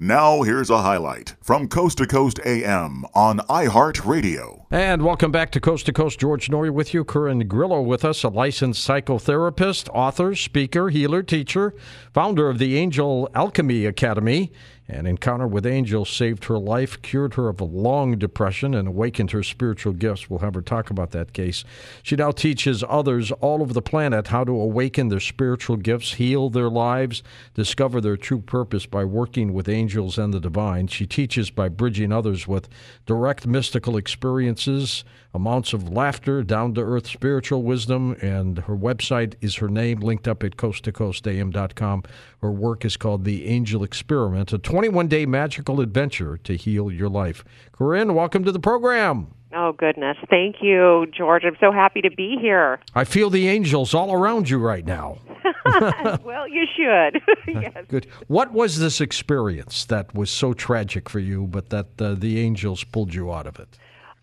Now, here's a highlight from Coast to Coast AM on iHeartRadio. And welcome back to Coast to Coast. George Noory with you. Corin Grillo with us, a licensed psychotherapist, author, speaker, healer, teacher, founder of the Angel Alchemy Academy. An encounter with angels saved her life, cured her of a long depression, and awakened her spiritual gifts. We'll have her talk about that case. She now teaches others all over the planet how to awaken their spiritual gifts, heal their lives, discover their true purpose by working with angels and the divine. She teaches by bridging others with direct mystical experiences, amounts of laughter, down to earth spiritual wisdom, and her website is her name, linked up at coasttocoastam.com. Her work is called The Angel Experiment, a 21 day magical adventure to heal your life. Corin, welcome to the program. Oh, goodness. Thank you, George. I'm so happy to be here. I feel the angels all around you right now. well, you should. yes. Good. What was this experience that was so tragic for you, but that uh, the angels pulled you out of it?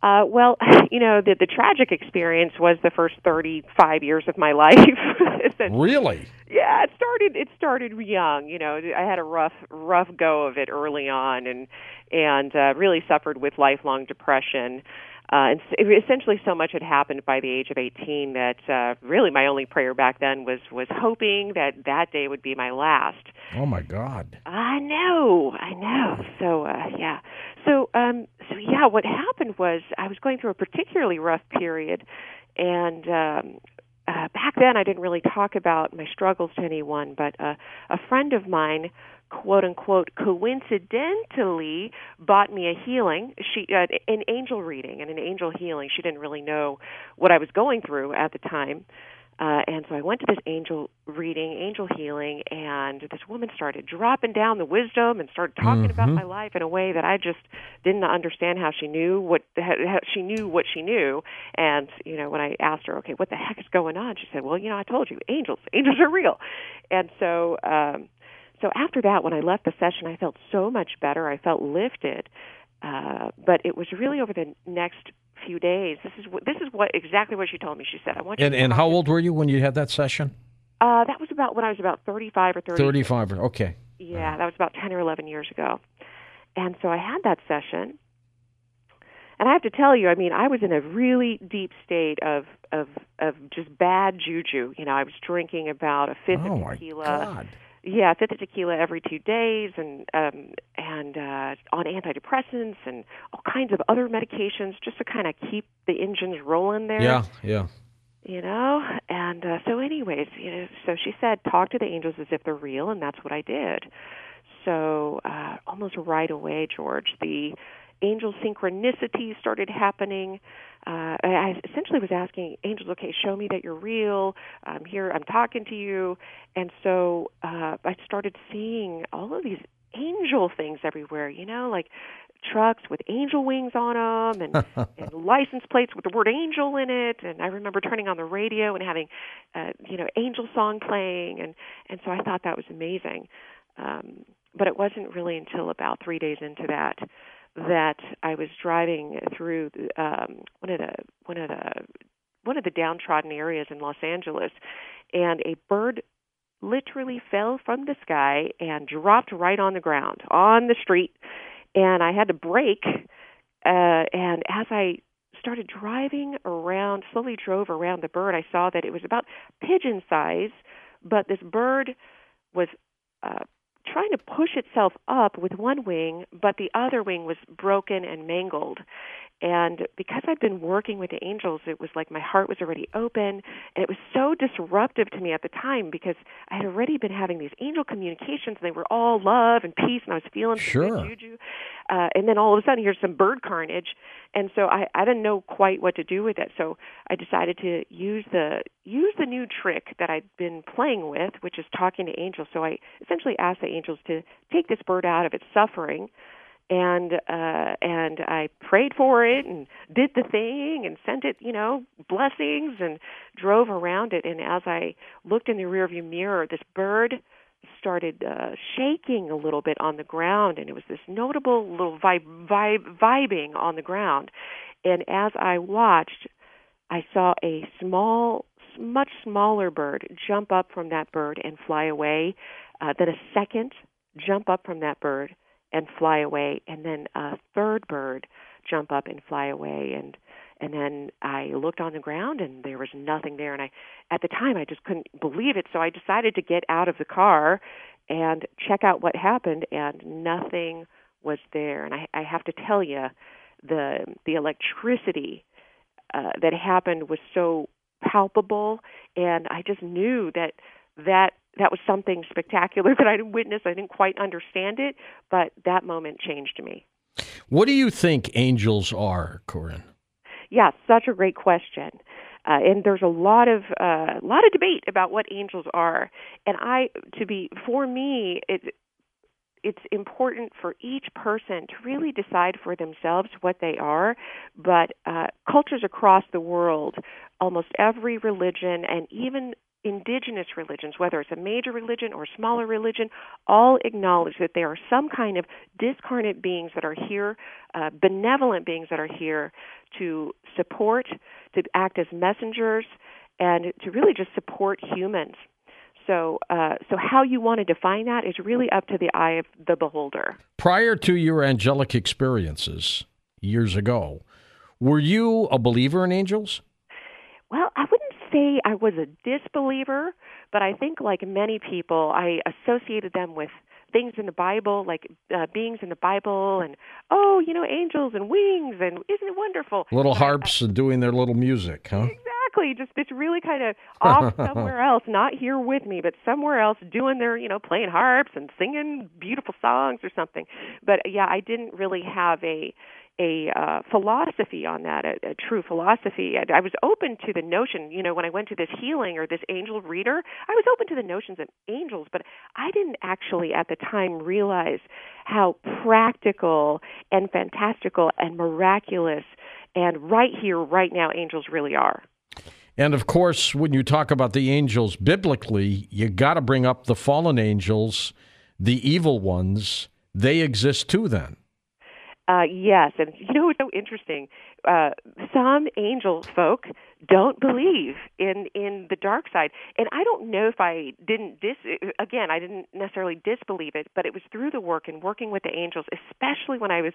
Uh, well, you know, the the tragic experience was the first 35 years of my life. really? Yeah, it started it started young, you know. I had a rough rough go of it early on and and uh really suffered with lifelong depression. Uh, and essentially, so much had happened by the age of 18 that uh, really my only prayer back then was was hoping that that day would be my last. Oh my God! I know, I know. So uh, yeah, so um, so yeah, what happened was I was going through a particularly rough period, and um, uh, back then I didn't really talk about my struggles to anyone, but uh, a friend of mine quote unquote coincidentally bought me a healing. She uh, an angel reading and an angel healing. She didn't really know what i was going through at the time uh, and so I went to this angel reading, angel healing, and this woman started dropping down the wisdom and started talking mm-hmm. about my life in a way that I just didn't understand how she knew what how she knew what she knew. And you know, when I asked her, okay, what the heck is going on? She said, well, you know, I told you, angels, angels are real. And so, um, so after that, when I left the session, I felt so much better. I felt lifted. Uh, but it was really over the next few days. This is what this is what exactly what she told me. She said, "I want you." And and how old were you when you had that session? Uh, that was about when I was about thirty-five or thirty. Thirty-five. Okay. Yeah, that was about ten or eleven years ago. And so I had that session, and I have to tell you, I mean, I was in a really deep state of of of just bad juju. You know, I was drinking about a fifth oh of tequila. My God yeah, fifth of tequila every two days, and um, and uh, on antidepressants and all kinds of other medications just to kind of keep the engines rolling there. Yeah, yeah. You know, and uh, so, anyways, you know, so she said, talk to the angels as if they're real, and that's what I did. So uh, almost right away, George, the angel synchronicity started happening. Uh, I essentially was asking angels, okay, show me that you're real. I'm here. I'm talking to you. And so uh, I started seeing all of these angel things everywhere. You know, like trucks with angel wings on them and, and license plates with the word angel in it and I remember turning on the radio and having uh you know angel song playing and and so I thought that was amazing um but it wasn't really until about 3 days into that that I was driving through um, one of the one of the one of the downtrodden areas in Los Angeles, and a bird literally fell from the sky and dropped right on the ground on the street, and I had to brake. Uh, and as I started driving around, slowly drove around the bird, I saw that it was about pigeon size, but this bird was uh, trying to push itself up with one wing, but the other wing was broken and mangled. And because I'd been working with the angels, it was like my heart was already open. And it was so disruptive to me at the time because I had already been having these angel communications. And they were all love and peace, and I was feeling sure. some juju. Uh, and then all of a sudden, here's some bird carnage. And so I, I didn't know quite what to do with it. So I decided to use the use the new trick that I'd been playing with, which is talking to angels. So I essentially asked the angels to take this bird out of its suffering and uh and I prayed for it and did the thing and sent it, you know, blessings and drove around it and as I looked in the rearview mirror, this bird started uh shaking a little bit on the ground and it was this notable little vibe, vibe vibing on the ground. And as I watched, I saw a small much smaller bird jump up from that bird and fly away. Uh, then a second jump up from that bird and fly away, and then a third bird jump up and fly away, and and then I looked on the ground and there was nothing there, and I at the time I just couldn't believe it, so I decided to get out of the car and check out what happened, and nothing was there, and I, I have to tell you, the the electricity uh, that happened was so palpable, and I just knew that that that was something spectacular that I witnessed. I didn't quite understand it, but that moment changed me. What do you think angels are, Corin? Yeah, such a great question. Uh, and there's a lot of uh, a lot of debate about what angels are. And I, to be for me, it it's important for each person to really decide for themselves what they are. But uh, cultures across the world, almost every religion, and even indigenous religions, whether it's a major religion or a smaller religion, all acknowledge that there are some kind of discarnate beings that are here, uh, benevolent beings that are here to support, to act as messengers, and to really just support humans. So, uh, so how you want to define that is really up to the eye of the beholder. Prior to your angelic experiences years ago, were you a believer in angels? Well, I wouldn't say I was a disbeliever, but I think, like many people, I associated them with things in the Bible, like uh, beings in the Bible, and oh, you know, angels and wings, and isn't it wonderful? Little harps I, and doing their little music, huh? Exactly. Just it's really kind of off somewhere else, not here with me, but somewhere else, doing their, you know, playing harps and singing beautiful songs or something. But yeah, I didn't really have a a uh, philosophy on that, a, a true philosophy. And I was open to the notion, you know, when I went to this healing or this angel reader, I was open to the notions of angels, but I didn't actually at the time realize how practical and fantastical and miraculous and right here, right now, angels really are. And of course, when you talk about the angels biblically, you got to bring up the fallen angels, the evil ones. They exist too, then. Uh, yes, and you know what's so interesting? Uh, some angel folk don't believe in in the dark side, and I don't know if I didn't dis again I didn't necessarily disbelieve it, but it was through the work and working with the angels, especially when I was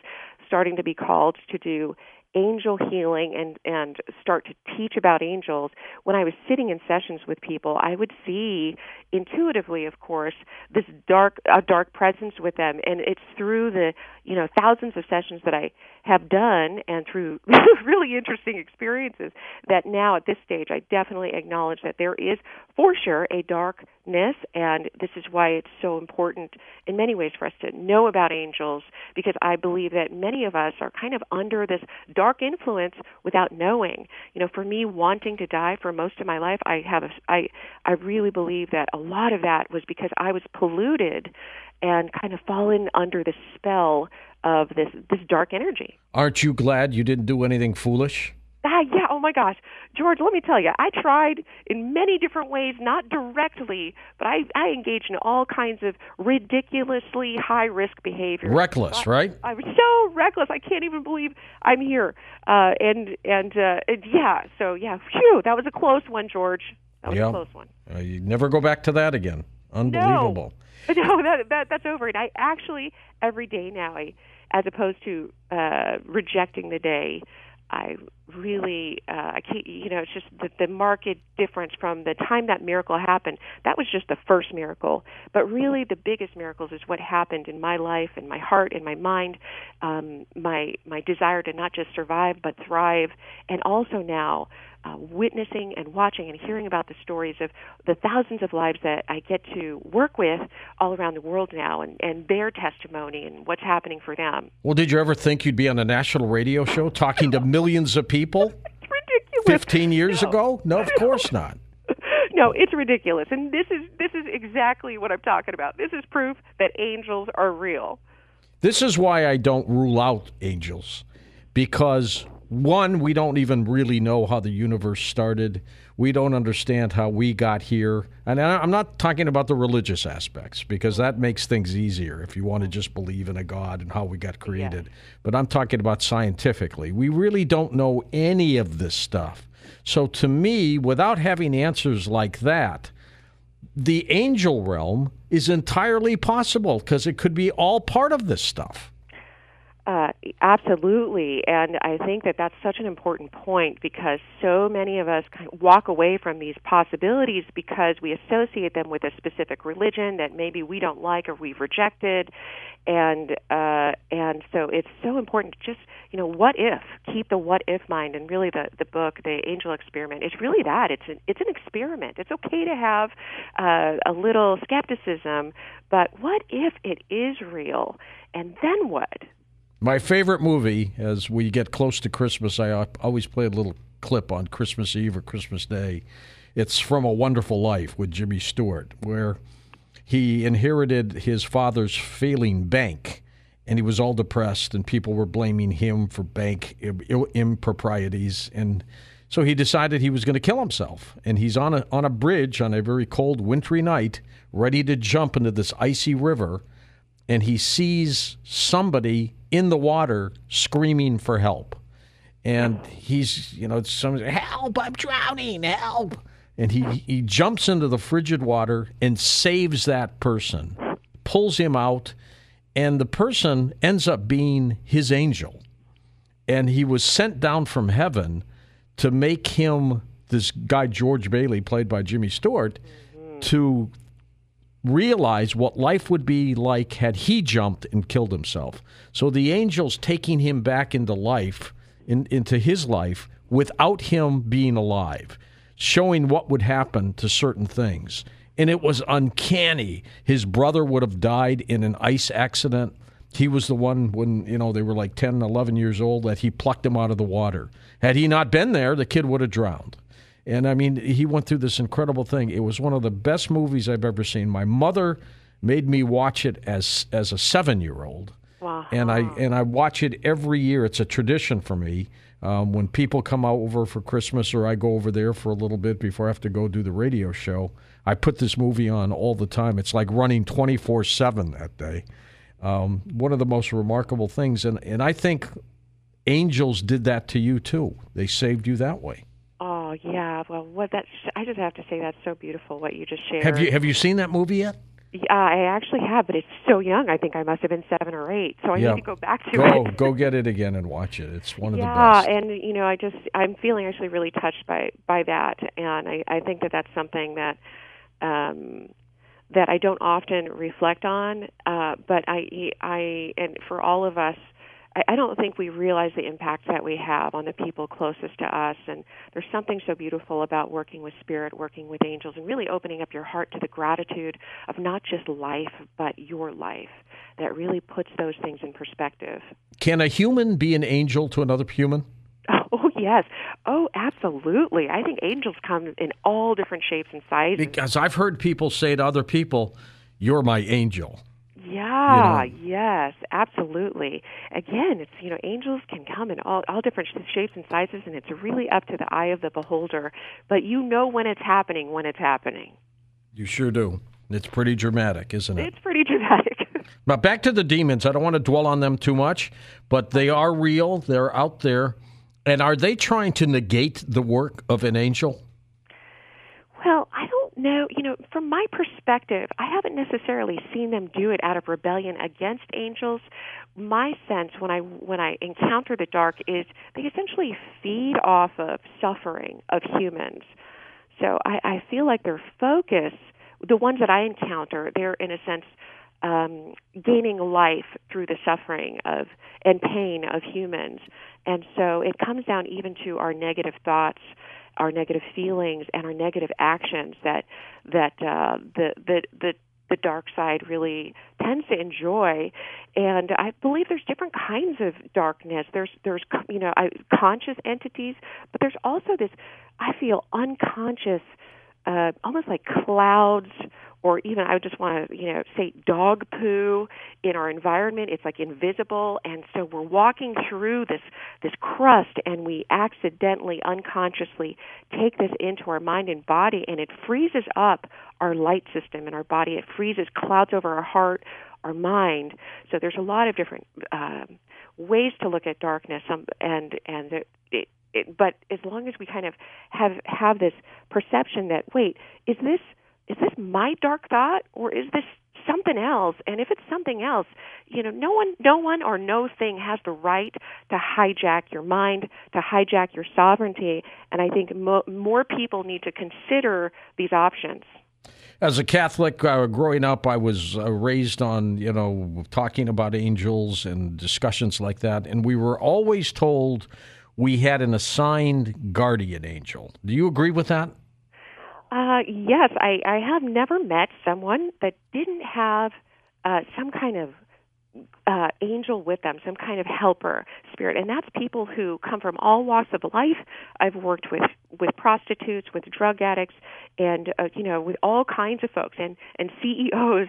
starting to be called to do angel healing and and start to teach about angels when i was sitting in sessions with people i would see intuitively of course this dark a dark presence with them. And it's through the you know thousands of sessions that i have done and through really interesting experiences that now at this stage I definitely acknowledge that there is for sure a darkness. And this is why it's so important in many ways for us to know about angels because I believe that many of us are kind of under this dark influence without knowing. You know, for me wanting to die for most of my life, I have a, I I really believe that a lot of that was because I was polluted and kind of fallen under the spell of this this dark energy. Aren't you glad you didn't do anything foolish? Ah, yeah. Oh my gosh, George. Let me tell you, I tried in many different ways, not directly, but I I engaged in all kinds of ridiculously high risk behavior. Reckless, I, right? I was so reckless. I can't even believe I'm here. Uh, and and, uh, yeah. So yeah. Phew. That was a close one, George. That was yeah. a close one. Uh, you never go back to that again. Unbelievable. No. No, that that that's over. And I actually every day now, I as opposed to uh, rejecting the day, I really, uh, I can't, you know, it's just the, the market difference from the time that miracle happened. That was just the first miracle, but really the biggest miracles is what happened in my life, in my heart, in my mind, um, my my desire to not just survive but thrive, and also now uh, witnessing and watching and hearing about the stories of the thousands of lives that I get to work with all around the world now and, and their testimony and what's happening for them. Well, did you ever think you'd be on a national radio show talking to millions of people? It's ridiculous. 15 years no. ago? No, of course not. no, it's ridiculous. And this is this is exactly what I'm talking about. This is proof that angels are real. This is why I don't rule out angels because one, we don't even really know how the universe started. We don't understand how we got here. And I'm not talking about the religious aspects because that makes things easier if you want to just believe in a God and how we got created. Yeah. But I'm talking about scientifically. We really don't know any of this stuff. So to me, without having answers like that, the angel realm is entirely possible because it could be all part of this stuff. Uh, absolutely, and I think that that's such an important point because so many of us kind of walk away from these possibilities because we associate them with a specific religion that maybe we don't like or we've rejected, and uh, and so it's so important to just you know what if keep the what if mind and really the the book the angel experiment it's really that. It's an it's an experiment. It's okay to have uh, a little skepticism but what if it is real? And then what my favorite movie, as we get close to Christmas, I always play a little clip on Christmas Eve or Christmas Day. It's from A Wonderful Life with Jimmy Stewart, where he inherited his father's failing bank and he was all depressed and people were blaming him for bank improprieties and so he decided he was going to kill himself and he's on a on a bridge on a very cold wintry night ready to jump into this icy river and he sees somebody in the water screaming for help. And he's, you know, some help, I'm drowning, help. And he, he jumps into the frigid water and saves that person, pulls him out, and the person ends up being his angel. And he was sent down from heaven to make him this guy, George Bailey, played by Jimmy Stewart, to realize what life would be like had he jumped and killed himself. So the angel's taking him back into life, in, into his life, without him being alive, showing what would happen to certain things. And it was uncanny. His brother would have died in an ice accident. He was the one when, you know, they were like 10, 11 years old that he plucked him out of the water. Had he not been there, the kid would have drowned. And I mean, he went through this incredible thing. It was one of the best movies I've ever seen. My mother made me watch it as as a seven year old. Wow. And I and I watch it every year. It's a tradition for me. Um, when people come over for Christmas or I go over there for a little bit before I have to go do the radio show, I put this movie on all the time. It's like running 24 7 that day. Um, one of the most remarkable things. And, and I think angels did that to you too. They saved you that way. Oh yeah, well, what that I just have to say that's so beautiful what you just shared. Have you have you seen that movie yet? Yeah, I actually have, but it's so young. I think I must have been seven or eight, so I yeah. need to go back to go, it. go get it again and watch it. It's one of yeah, the best. Yeah, and you know, I just I'm feeling actually really touched by by that, and I I think that that's something that um that I don't often reflect on, uh, but I I and for all of us I, I don't think we realize the impact that we have on the people closest to us. And there's something so beautiful about working with spirit, working with angels, and really opening up your heart to the gratitude of not just life, but your life that really puts those things in perspective. Can a human be an angel to another human? Oh, yes. Oh, absolutely. I think angels come in all different shapes and sizes. Because I've heard people say to other people, You're my angel. Yeah, you know? yes, absolutely. Again, it's you know, angels can come in all all different shapes and sizes and it's really up to the eye of the beholder, but you know when it's happening when it's happening. You sure do. It's pretty dramatic, isn't it? It's pretty dramatic. but back to the demons. I don't want to dwell on them too much, but they are real. They're out there. And are they trying to negate the work of an angel? Well, I don't know. You know, from my perspective, I haven't necessarily seen them do it out of rebellion against angels. My sense when I when I encounter the dark is they essentially feed off of suffering of humans. So I, I feel like their focus, the ones that I encounter, they're in a sense um, gaining life through the suffering of and pain of humans. And so it comes down even to our negative thoughts our negative feelings and our negative actions that that uh, the the the the dark side really tends to enjoy. And i believe there's different kinds of darkness. There's there's you know I, conscious entities but there's also this i feel unconscious uh almost like clouds or even I would just want to, you know, say dog poo in our environment. It's like invisible, and so we're walking through this this crust, and we accidentally, unconsciously take this into our mind and body, and it freezes up our light system in our body. It freezes clouds over our heart, our mind. So there's a lot of different um, ways to look at darkness, um, and and it, it, it, but as long as we kind of have have this perception that wait, is this is this my dark thought or is this something else? And if it's something else you know no one no one or no thing has the right to hijack your mind to hijack your sovereignty. And i think mo- more people need to consider these options. As a Catholic, uh, growing up, I was uh, raised on you know talking about angels and discussions like that, and we were always told we had an assigned guardian angel. Do you agree with that? Uh, yes, I, I have never met someone that didn't have uh, some kind of uh, angel with them, some kind of helper spirit, and that's people who come from all walks of life. I've worked with with prostitutes, with drug addicts, and uh, you know, with all kinds of folks, and and CEOs,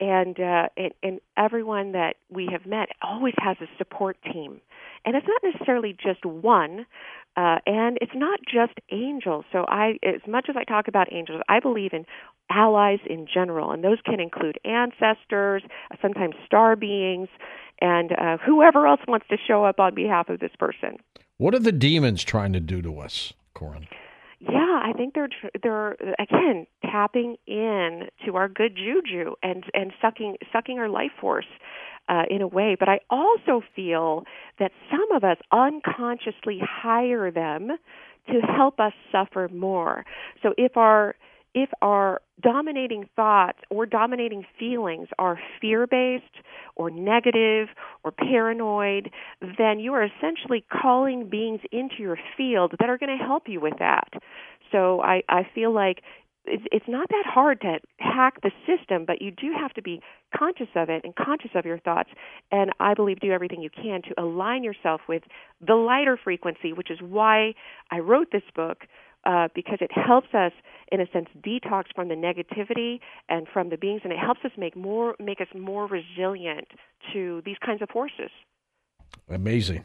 and uh, and, and everyone that we have met always has a support team, and it's not necessarily just one. Uh, and it's not just angels. So I, as much as I talk about angels, I believe in allies in general, and those can include ancestors, sometimes star beings, and uh, whoever else wants to show up on behalf of this person. What are the demons trying to do to us, Corin? Yeah, I think they're they're again tapping in to our good juju and and sucking sucking our life force uh, in a way. But I also feel that some of us unconsciously hire them to help us suffer more. So if our if our dominating thoughts or dominating feelings are fear based or negative or paranoid, then you are essentially calling beings into your field that are going to help you with that. So I, I feel like it's, not that hard to hack the system, but you do have to be conscious of it and conscious of your thoughts. And I believe do everything you can to align yourself with the lighter frequency, which is why I wrote this book. Uh, because it helps us, in a sense, detox from the negativity and from the beings, and it helps us make more, make us more resilient to these kinds of forces. Amazing.